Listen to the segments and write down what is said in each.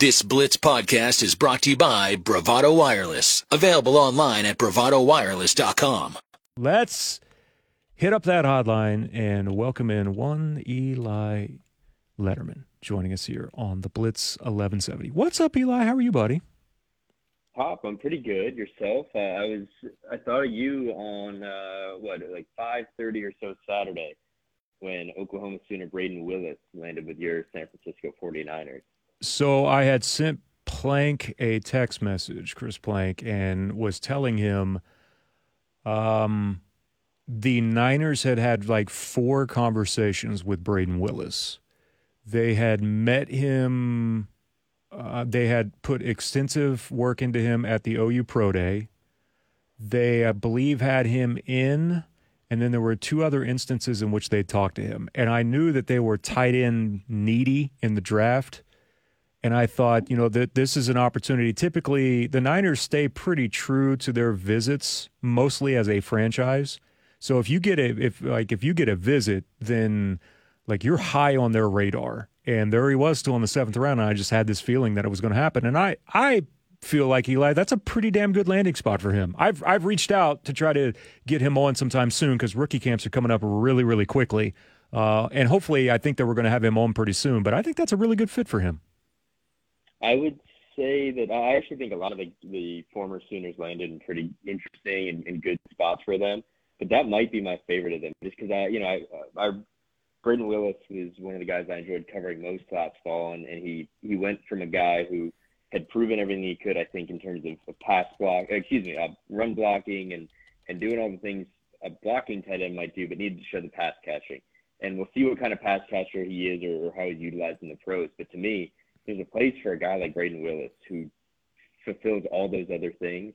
This Blitz podcast is brought to you by Bravado Wireless, available online at bravadowireless.com. Let's hit up that hotline and welcome in one Eli Lederman joining us here on the Blitz 1170. What's up, Eli? How are you, buddy? Pop, I'm pretty good. Yourself? Uh, I was I thought of you on uh, what like 5:30 or so Saturday when Oklahoma Sooner Brayden Willis landed with your San Francisco 49ers. So I had sent Plank a text message, Chris Plank, and was telling him um, the Niners had had like four conversations with Brayden Willis. They had met him, uh, they had put extensive work into him at the OU Pro Day. They, I believe, had him in and then there were two other instances in which they talked to him. And I knew that they were tight end needy in the draft. And I thought, you know, that this is an opportunity. Typically, the Niners stay pretty true to their visits, mostly as a franchise. So if you get a if like if you get a visit, then like you're high on their radar. And there he was still in the seventh round, and I just had this feeling that it was going to happen. And I I feel like Eli, that's a pretty damn good landing spot for him. I've I've reached out to try to get him on sometime soon because rookie camps are coming up really really quickly, uh, and hopefully I think that we're going to have him on pretty soon. But I think that's a really good fit for him. I would say that I actually think a lot of the, the former Sooners landed in pretty interesting and, and good spots for them. But that might be my favorite of them, just because I, you know, I, I Willis was one of the guys I enjoyed covering most last fall, and, and he he went from a guy who had proven everything he could, I think, in terms of, of pass block, excuse me, uh, run blocking and and doing all the things a blocking tight end might do, but needed to show the pass catching. And we'll see what kind of pass catcher he is or, or how he's utilized in the pros. But to me, there's a place for a guy like Brayden Willis who fulfills all those other things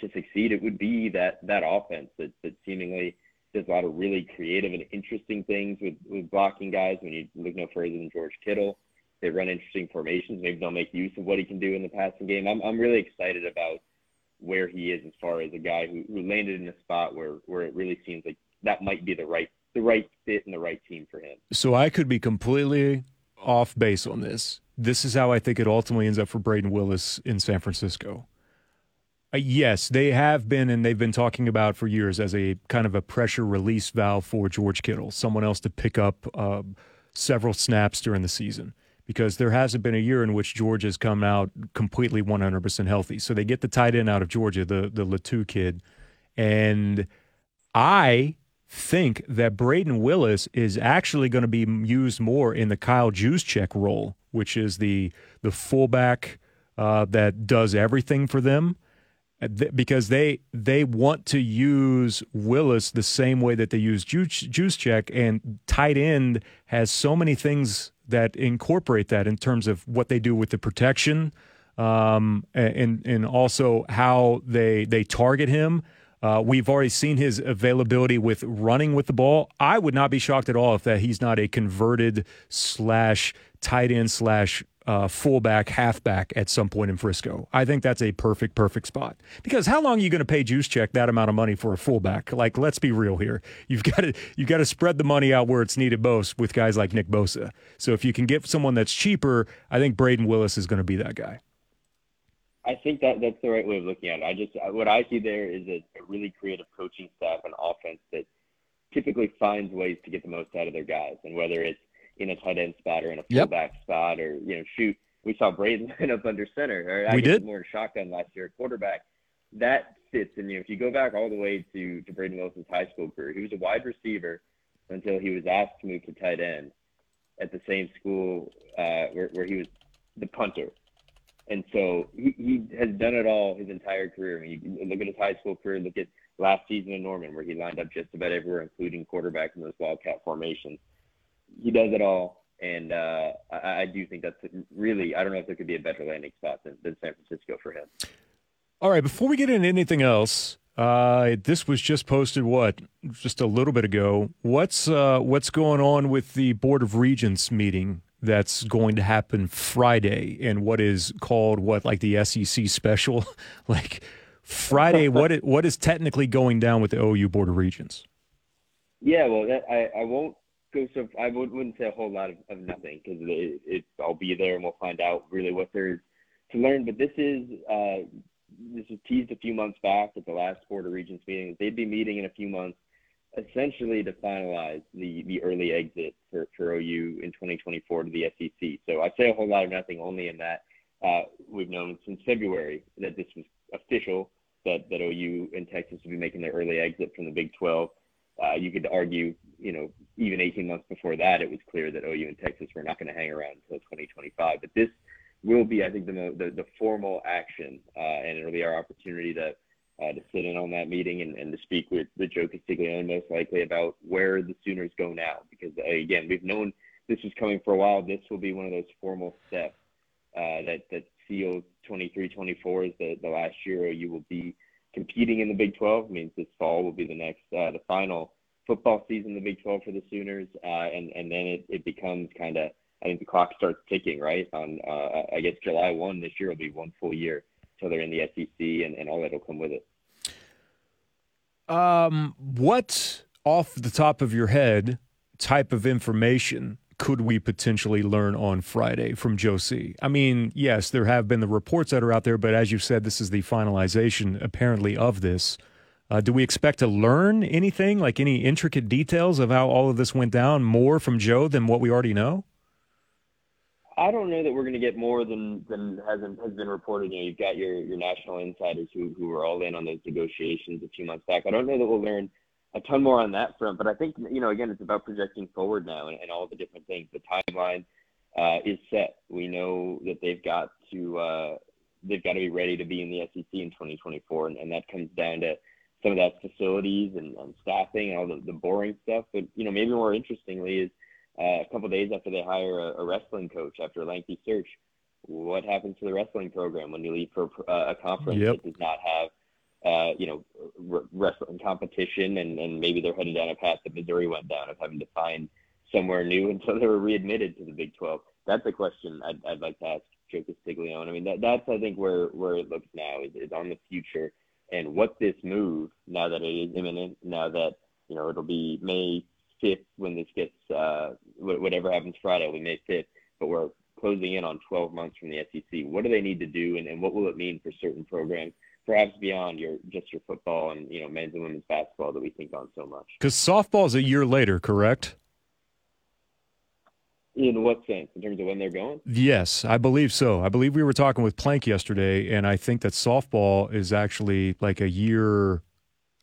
to succeed. It would be that that offense that, that seemingly does a lot of really creative and interesting things with, with blocking guys. When you look no further than George Kittle, they run interesting formations. Maybe they'll make use of what he can do in the passing game. I'm I'm really excited about where he is as far as a guy who, who landed in a spot where where it really seems like that might be the right the right fit and the right team for him. So I could be completely off base on this. This is how I think it ultimately ends up for Brayden Willis in San Francisco. Uh, yes, they have been, and they've been talking about for years as a kind of a pressure release valve for George Kittle, someone else to pick up uh, several snaps during the season because there hasn't been a year in which Georgia has come out completely 100% healthy. So they get the tight end out of Georgia, the the Latu kid, and I think that Brayden Willis is actually going to be used more in the Kyle Juszczyk role, which is the the fullback uh, that does everything for them. Uh, because they they want to use Willis the same way that they use Juszczyk, and tight end has so many things that incorporate that in terms of what they do with the protection um, and and also how they they target him. Uh, we've already seen his availability with running with the ball. I would not be shocked at all if that he's not a converted slash tight end slash uh, fullback, halfback at some point in Frisco. I think that's a perfect, perfect spot. Because how long are you going to pay Juszczyk that amount of money for a fullback? Like, let's be real here. You've got to you've got to spread the money out where it's needed most with guys like Nick Bosa. So if you can get someone that's cheaper, I think Brayden Willis is going to be that guy. I think that that's the right way of looking at it. I just what I see there is a, a really creative coaching staff and offense that typically finds ways to get the most out of their guys, and whether it's in a tight end spot or in a fullback yep. spot or you know shoot. We saw Brayden line up under center. Or I we did more shotgun last year, quarterback. That fits. And you know, if you go back all the way to to Brayden Wilson's high school career, he was a wide receiver until he was asked to move to tight end at the same school uh, where, where he was the punter. And so he, he has done it all his entire career. I mean, you look at his high school career, look at last season in Norman, where he lined up just about everywhere, including quarterback in those Wildcat formations he does it all. And uh, I, I, do think that's really, I don't know if there could be a better landing spot than, than San Francisco for him. All right, before we get into anything else, uh, this was just posted what just a little bit ago. What's uh, what's going on with the Board of Regents meeting that's going to happen Friday, and what is called what like the SEC special, like Friday? what is, what is technically going down with the OU Board of Regents? Yeah, well, that, I I won't go so. I would, wouldn't say a whole lot of, of nothing because it, it, I'll be there and we'll find out really what there is to learn. But this is uh, this was teased a few months back at the last Board of Regents meeting. They'd be meeting in a few months, essentially to finalize the the early exit for, for OU in 2024 to the SEC. So I say a whole lot of nothing, only in that uh, we've known since February that this was official that that OU and Texas would be making their early exit from the Big 12. Uh, you could argue, you know, even 18 months before that, it was clear that OU and Texas were not going to hang around until 2025. But this will be, I think, the the, the formal action, uh, and it'll be our opportunity to uh, to sit in on that meeting and, and to speak with, with Joe Castiglione most likely about where the Sooners go now. Because uh, again, we've known this was coming for a while. This will be one of those formal steps uh, that that seal 23-24 is the, the last year you will be competing in the Big 12. It means this fall will be the next uh, the final football season in the Big 12 for the Sooners, uh, and and then it, it becomes kind of I think the clock starts ticking right on uh, I guess July 1 this year will be one full year until they're in the SEC and, and all that will come with it. Um, what off the top of your head type of information could we potentially learn on Friday from Josie? I mean, yes, there have been the reports that are out there, but as you said, this is the finalization apparently of this. Uh, do we expect to learn anything, like any intricate details of how all of this went down, more from Joe than what we already know? I don't know that we're going to get more than than has has been reported. You know, you've got your your national insiders who who were all in on those negotiations a few months back. I don't know that we'll learn a ton more on that front, but I think you know again it's about projecting forward now and, and all the different things. The timeline uh, is set. We know that they've got to uh, they've got to be ready to be in the SEC in 2024, and, and that comes down to some of that facilities and, and staffing and all the, the boring stuff. But you know maybe more interestingly is uh, a couple days after they hire a, a, wrestling coach after a lengthy search. What happens to the wrestling program when you leave for uh, a conference yep. that does not have, uh, you know, r- wrestling competition, and, and maybe they're headed down a path that Missouri went down of having to find somewhere new until they were readmitted to the Big 12. That's a question I'd, I'd like to ask Joe Castiglione. I mean, that, that's I think where where it looks now is, is on the future and what this move now that it is imminent, now that you know it'll be May fifth when this gets uh, whatever happens Friday, we May fifth, but we're closing in on 12 months from the SEC. What do they need to do, and, and what will it mean for certain programs, perhaps beyond your just your football and you know men's and women's basketball that we think on so much? Because softball is a year later, correct? In what sense? In terms of when they're going? Yes, I believe so. I believe we were talking with Plank yesterday, and I think that softball is actually like a year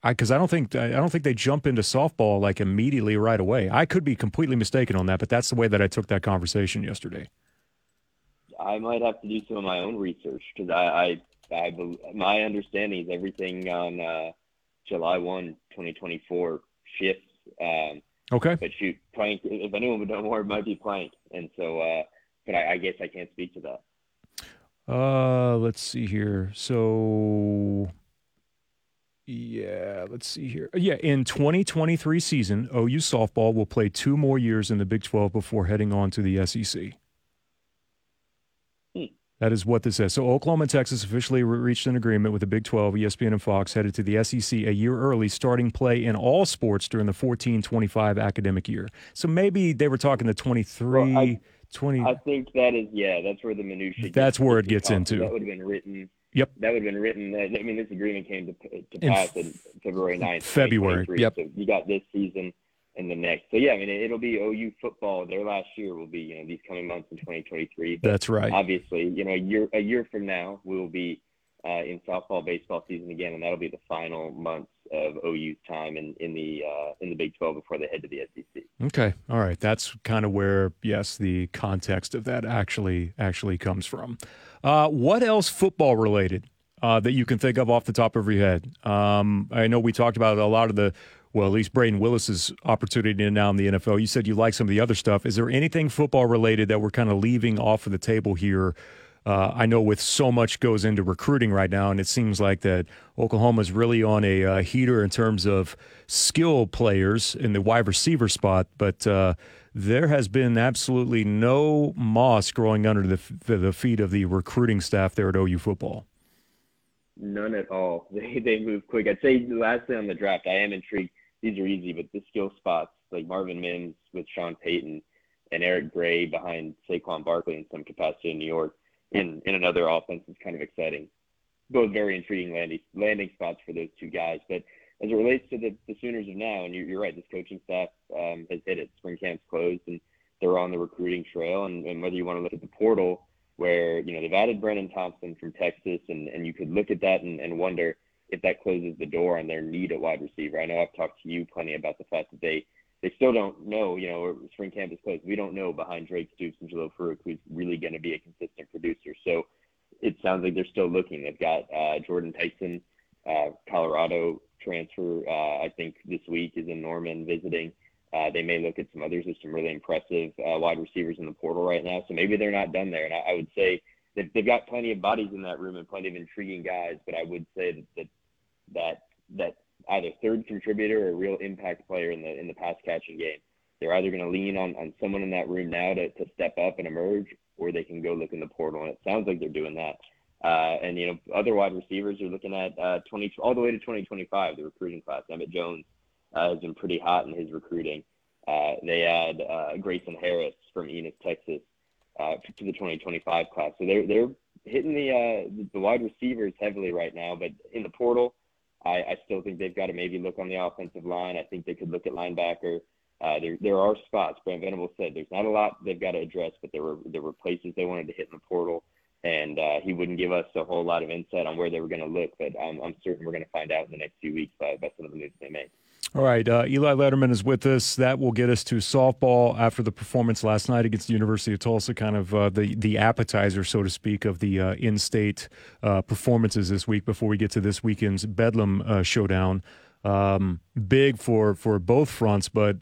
because I, I, don't think I don't think they jump into softball like immediately right away. I could be completely mistaken on that, but that's the way that I took that conversation yesterday. I might have to do some of my own research because I, I, I, my understanding is everything on uh, July 1, 2024 shifts. Um, okay. But shoot, Plank, if anyone would know more, it might be Plank. And so, uh, but I, I guess I can't speak to that. Uh, let's see here. So yeah, let's see here. Yeah, in 2023 season, OU softball will play two more years in the Big 12 before heading on to the SEC. Hmm. That is what this says. So Oklahoma and Texas officially reached an agreement with the Big 12, ESPN, and Fox, headed to the SEC a year early, starting play in all sports during the 14-25 academic year. So maybe they were talking the 23, well, I, 20. I think that is, yeah, that's where the minutia. That's where it gets into. That would have been written Yep. That would have been written. I mean, this agreement came to, to pass in, in February 9th. February. Yep. So you got this season and the next. So yeah, I mean, it'll be OU football. Their last year will be, you know, these coming months in 2023. But That's right. Obviously, you know, a year a year from now, we will be uh, in softball, baseball season again, and that'll be the final months of OU's time in in the uh, in the Big 12 before they head to the SEC. Okay, all right, that's kind of where yes, the context of that actually actually comes from. Uh, what else football related uh, that you can think of off the top of your head? Um, I know we talked about a lot of the, well, at least Brayden Willis's opportunity now in the NFL. You said you like some of the other stuff. Is there anything football related that we're kind of leaving off of the table here? Uh, I know with so much goes into recruiting right now, and it seems like that Oklahoma is really on a uh, heater in terms of skill players in the wide receiver spot, but uh, there has been absolutely no moss growing under the, the feet of the recruiting staff there at OU football. None at all. They they move quick. I'd say lastly on the draft, I am intrigued. These are easy, but the skill spots like Marvin Mims with Sean Payton and Eric Gray behind Saquon Barkley in some capacity in New York in, in another offense is kind of exciting. Both very intriguing landing, landing spots for those two guys. But as it relates to the, the Sooners of now, and you're, you're right, this coaching staff um, has hit it. Spring camp's closed, and they're on the recruiting trail. And, and whether you want to look at the portal, where you know they've added Brenen Thompson from Texas, and, and you could look at that and, and wonder if that closes the door on their need at wide receiver. I know I've talked to you plenty about the fact that they they still don't know, you know, spring camp is closed. We don't know behind Drake Stoops and Jalil Farooq who's really going to be a consistent producer. So it sounds like they're still looking. They've got uh, Jordan Tyson, uh, Colorado transfer. Uh, I think this week is in Norman visiting. Uh, they may look at some others. There's some really impressive uh, wide receivers in the portal right now. So maybe they're not done there. And I, I would say that they've got plenty of bodies in that room and plenty of intriguing guys. But I would say that that that, that either third contributor or real impact player in the in the pass catching game. They're either going to lean on, on someone in that room now to, to step up and emerge, or they can go look in the portal. And it sounds like they're doing that. Uh, and you know, other wide receivers are looking at uh, 20 all the way to 2025. The recruiting class. Emmett Jones uh, has been pretty hot in his recruiting. Uh, they add uh, Grayson Harris from Ennis, Texas, uh, to the 2025 class. So they're they're hitting the the wide receivers heavily right now. But in the portal, I, I still think they've got to maybe look on the offensive line. I think they could look at linebacker. Uh, there, there are spots. Brent Venables said there's not a lot they've got to address, but there were there were places they wanted to hit in the portal, and uh, he wouldn't give us a whole lot of insight on where they were going to look. But I'm, I'm certain we're going to find out in the next few weeks by, by some of the moves they make. All right, uh, Eli Lederman is with us. That will get us to softball after the performance last night against the University of Tulsa, kind of uh, the the appetizer, so to speak, of the uh, in-state uh, performances this week. Before we get to this weekend's Bedlam uh, showdown, um, big for for both fronts, but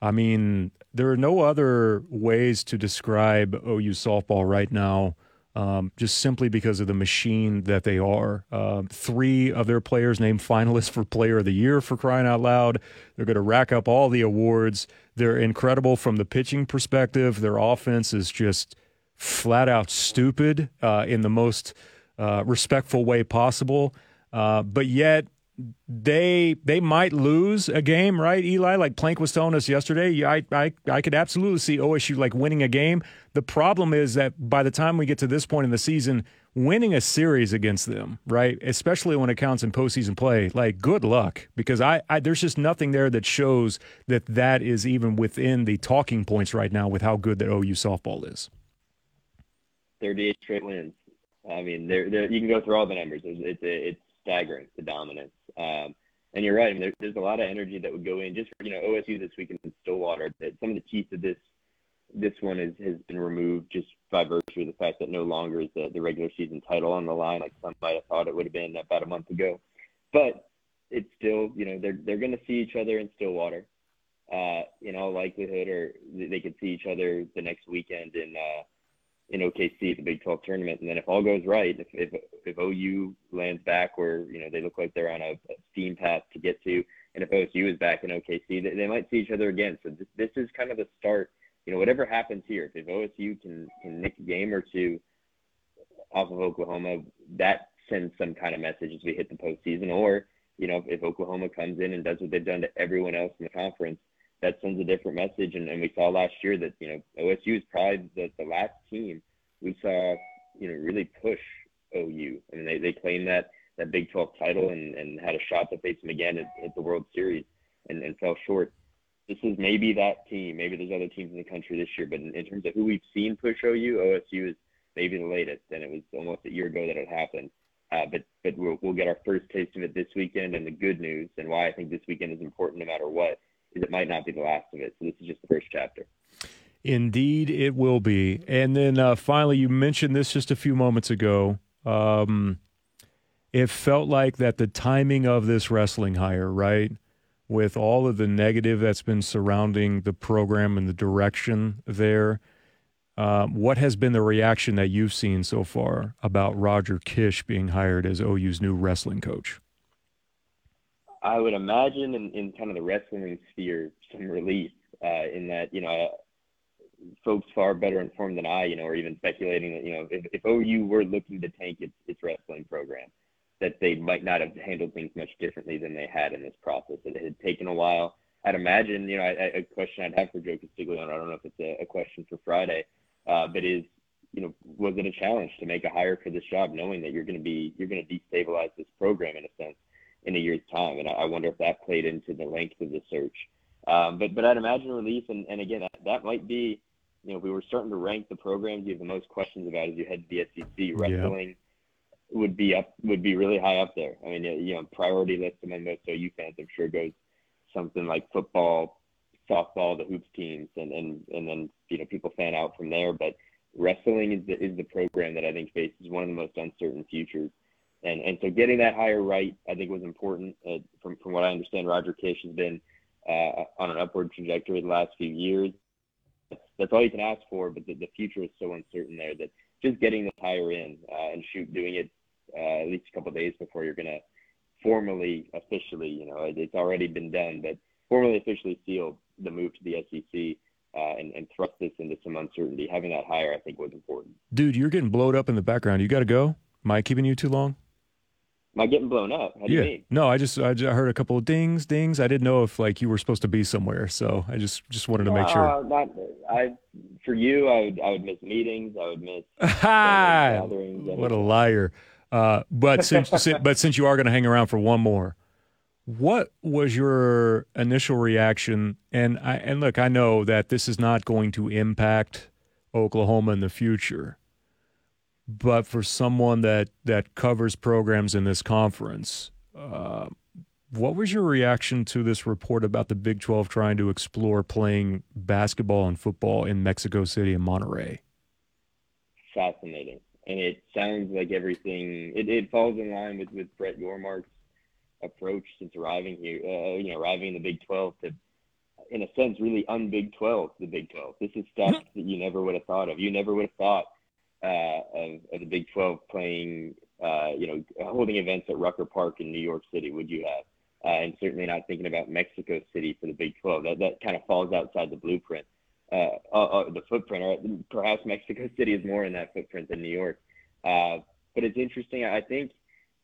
I mean there are no other ways to describe OU softball right now um, just simply because of the machine that they are. Uh, three of their players named finalists for Player of the Year for crying out loud. They're going to rack up all the awards. They're incredible from the pitching perspective. Their offense is just flat out stupid uh, in the most uh, respectful way possible. Uh, but yet, they they might lose a game, right, Eli? Like Plank was telling us yesterday, I, I I could absolutely see OSU like winning a game. The problem is that by the time we get to this point in the season, winning a series against them, right, especially when it counts in postseason play, like good luck because I, I there's just nothing there that shows that that is even within the talking points right now with how good that OU softball is. 38 straight wins. I mean, they're, you can go through all the numbers. It's, it's, it's staggering the dominance. Um, and you're right. I mean, there, there's a lot of energy that would go in just for you know OSU this weekend in Stillwater. That some of the keys to this this one is, has been removed just by virtue of the fact that no longer is the, the regular season title on the line, like some might have thought it would have been about a month ago. But it's still, you know, they're they're going to see each other in Stillwater, uh, in all likelihood, or they could see each other the next weekend in uh, in OKC, the Big 12 tournament. And then if all goes right, if, if, if OU lands back where, you know, they look like they're on a, a steam path to get to, and if OSU is back in OKC, they, they might see each other again. So this, this is kind of the start. You know, whatever happens here, if OSU can, can nick a game or two off of Oklahoma, that sends some kind of message as we hit the postseason. Or, you know, if Oklahoma comes in and does what they've done to everyone else in the conference, that sends a different message. And, and we saw last year that you know OSU is probably the, the last team we saw you know really push OU. I mean they they claimed that that Big 12 title and, and had a shot to face them again at, at the World Series and, and fell short. This is maybe that team. Maybe there's other teams in the country this year, but in, in terms of who we've seen push OU, OSU is maybe the latest, and it was almost a year ago that it happened. Uh, but but we'll, we'll get our first taste of it this weekend, and the good news, and why I think this weekend is important no matter what, it might not be the last of it. So this is just the first chapter. Indeed, it will be. And then uh, finally, you mentioned this just a few moments ago. Um, it felt like that the timing of this wrestling hire, right, with all of the negative that's been surrounding the program and the direction there. Um, what has been the reaction that you've seen so far about Roger Kish being hired as OU's new wrestling coach? I would imagine in, in kind of the wrestling sphere some relief uh, in that you know folks far better informed than I, you know, or even speculating that you know if, if OU were looking to tank its its wrestling program, that they might not have handled things much differently than they had in this process. It had taken a while I'd imagine, you know, I, a question I'd have for Joe Castiglione, I don't know if it's a, a question for Friday, uh, but is, you know, was it a challenge to make a hire for this job, knowing that you're going to be, you're going to destabilize this program in a sense in a year's time? And I wonder if that played into the length of the search. Um, but, but I'd imagine relief. And, and again, that, that might be, you know, we were starting to rank the programs you have the most questions about as you head to the SEC. Wrestling yeah. would be up, would be really high up there. I mean, you know, priority list among most OU fans, I'm sure goes something like football, softball, the hoops teams, and and and then you know people fan out from there. But wrestling is the is the program that I think faces one of the most uncertain futures. And and so getting that hire right, I think was important. Uh, from from what I understand, Roger Kish has been uh, on an upward trajectory the last few years. That's, all you can ask for, but the, the future is so uncertain there that just getting the hire in uh, and shoot doing it uh, at least a couple days before you're to formally, officially, you know, it, it's already been done, but formally, officially seal the move to the SEC. Uh, and, and thrust this into some uncertainty. Having that hire, I think, was important. Dude, you're getting blowed up in the background. You got to go. Am I keeping you too long? Am I getting blown up? How do yeah. you mean? No, I just I just heard a couple of dings, dings. I didn't know if like you were supposed to be somewhere, so I just just wanted to make sure. Uh, not I for you, I would I would miss meetings. I would miss gatherings. What a liar! Uh, but since, but since you are going to hang around for one more, what was your initial reaction? And I and look, I know that this is not going to impact Oklahoma in the future, but for someone that that covers programs in this conference, uh, what was your reaction to this report about the Big Twelve trying to explore playing basketball and football in Mexico City and Monterrey? Fascinating and it sounds like everything it, it falls in line with with Brett Yormark's approach since arriving here. Uh, you know, arriving in the Big 12 to, in a sense, really un-Big 12 the Big 12. This is stuff mm-hmm. that you never would have thought of. You never would have thought uh, of, of the Big 12 playing, uh, you know, holding events at Rucker Park in New York City. Would you have? Uh, and certainly not thinking about Mexico City for the Big 12. That that kind of falls outside the blueprint uh, uh, uh, the footprint, or perhaps Mexico City is more in that footprint than New York. Uh, but it's interesting. I think,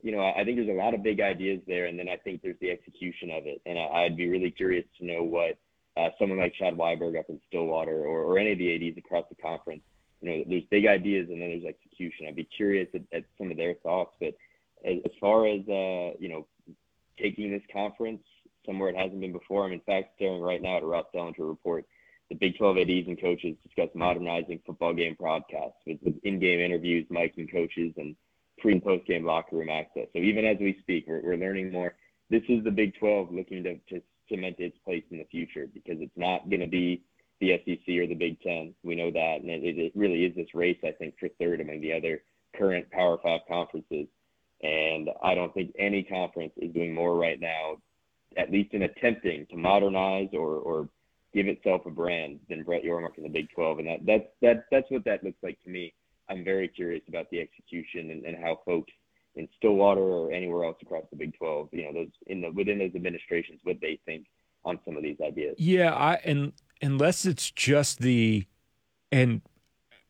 you know, I think there's a lot of big ideas there, and then I think there's the execution of it. And I, would be really curious to know what uh, someone like Chad Weiberg up in Stillwater, or, or any of the ads across the conference, you know, there's big ideas and then there's execution. I'd be curious at, at some of their thoughts. But as, as far as uh, you know, taking this conference somewhere it hasn't been before, I'm in fact staring right now at a Ross Dellenger report the Big 12 ADs and coaches discuss modernizing football game broadcasts with, with in-game interviews, miking coaches, and pre and post-game locker room access. So even as we speak, we're, we're learning more. This is the Big 12 looking to, to cement its place in the future because it's not going to be the SEC or the Big 10. We know that, and it, it really is this race, I think, for third among the other current Power Five conferences. And I don't think any conference is doing more right now, at least in attempting to modernize or, or give itself a brand than Brett Yormark in the Big 12, and that that's that that's what that looks like to me. I'm very curious about the execution and, and how folks in Stillwater or anywhere else across the Big 12, you know, those in the within those administrations, what they think on some of these ideas. Yeah, I and unless it's just the and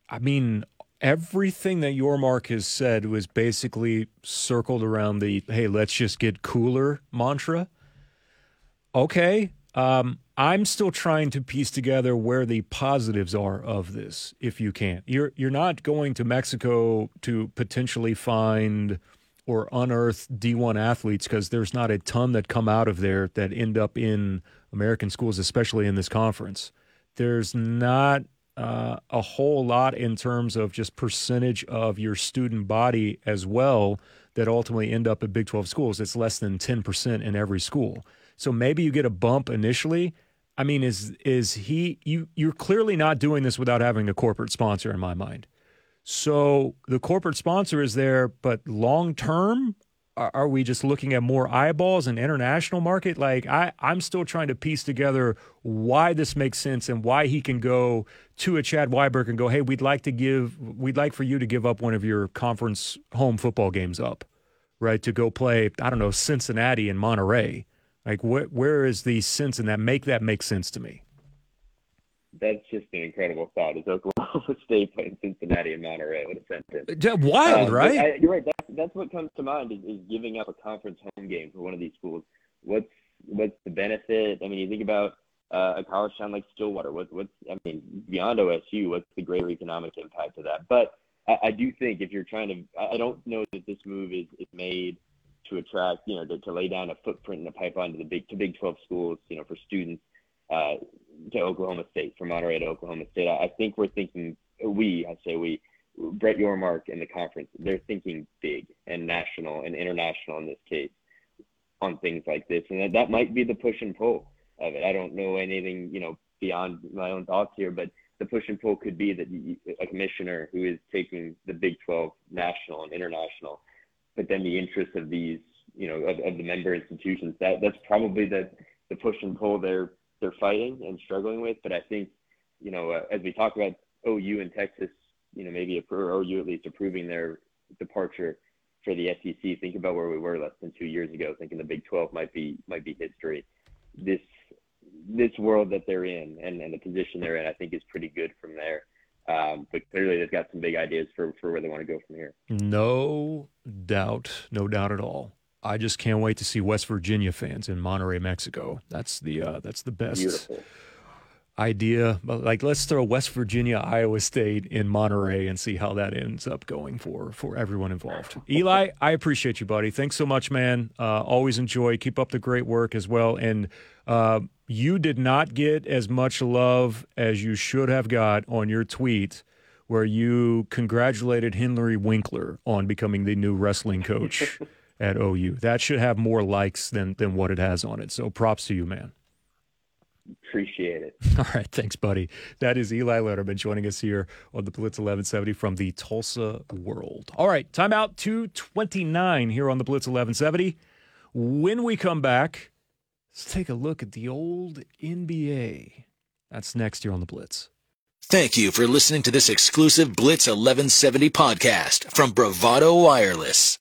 I mean everything that Yormark has said was basically circled around the hey, let's just get cooler mantra. Okay, um, I'm still trying to piece together where the positives are of this. If you can't, you're you're not going to Mexico to potentially find or unearth D1 athletes because there's not a ton that come out of there that end up in American schools, especially in this conference. There's not uh, a whole lot in terms of just percentage of your student body as well that ultimately end up at Big 12 schools. It's less than 10% in every school. So maybe you get a bump initially. I mean, is is he you you're clearly not doing this without having a corporate sponsor in my mind. So the corporate sponsor is there, but long term, are, are we just looking at more eyeballs and international market? Like I, I'm still trying to piece together why this makes sense and why he can go to a Chad Weiberg and go, hey, we'd like to give, we'd like for you to give up one of your conference home football games up, right? To go play, I don't know, Cincinnati and Monterrey. Like, wh- where is the sense in that? Make that make sense to me. That's just an incredible thought. Is Oklahoma State playing Cincinnati and Monterrey? What a sentence! Wild, um, right? I, you're right. That's, that's what comes to mind is, is giving up a conference home game for one of these schools. What's what's the benefit? I mean, you think about uh, a college town like Stillwater. What, what's I mean, beyond OSU, what's the greater economic impact of that? But I, I do think if you're trying to, I don't know that this move is, is made to attract, you know, to, to lay down a footprint and a pipeline to the big to Big 12 schools, you know, for students uh, to Oklahoma State, from Monterrey to Oklahoma State. I, I think we're thinking we, I say we, Brett Yormark and the conference, they're thinking big and national and international in this case on things like this, and that, that might be the push and pull of it. I don't know anything, you know, beyond my own thoughts here, but the push and pull could be that a commissioner who is taking the Big 12 national and international, but then the interests of these, you know, of, of the member institutions, that that's probably the the push and pull they're they're fighting and struggling with. But I think, you know, uh, as we talk about OU and Texas, you know, maybe or OU at least approving their departure for the SEC. Think about where we were less than two years ago, thinking the Big 12 might be might be history. This this world that they're in and, and the position they're in, I think is pretty good from there. Um, but clearly, they've got some big ideas for, for where they want to go from here. No doubt, no doubt at all. I just can't wait to see West Virginia fans in Monterrey, Mexico. That's the uh, that's the best. Beautiful idea. But like, let's throw West Virginia, Iowa State in Monterrey and see how that ends up going for for everyone involved. Eli, I appreciate you, buddy. Thanks so much, man. Uh, always enjoy. Keep up the great work as well. And uh, you did not get as much love as you should have got on your tweet. Where you congratulated Henry Winkler on becoming the new wrestling coach at OU. That should have more likes than than what it has on it. So props to you, man. Appreciate it. All right. Thanks, buddy. That is Eli Lederman joining us here on the Blitz 1170 from the Tulsa World. All right. Timeout 229 here on the Blitz 1170. When we come back, let's take a look at the old NBA. That's next year on the Blitz. Thank you for listening to this exclusive Blitz 1170 podcast from Bravado Wireless.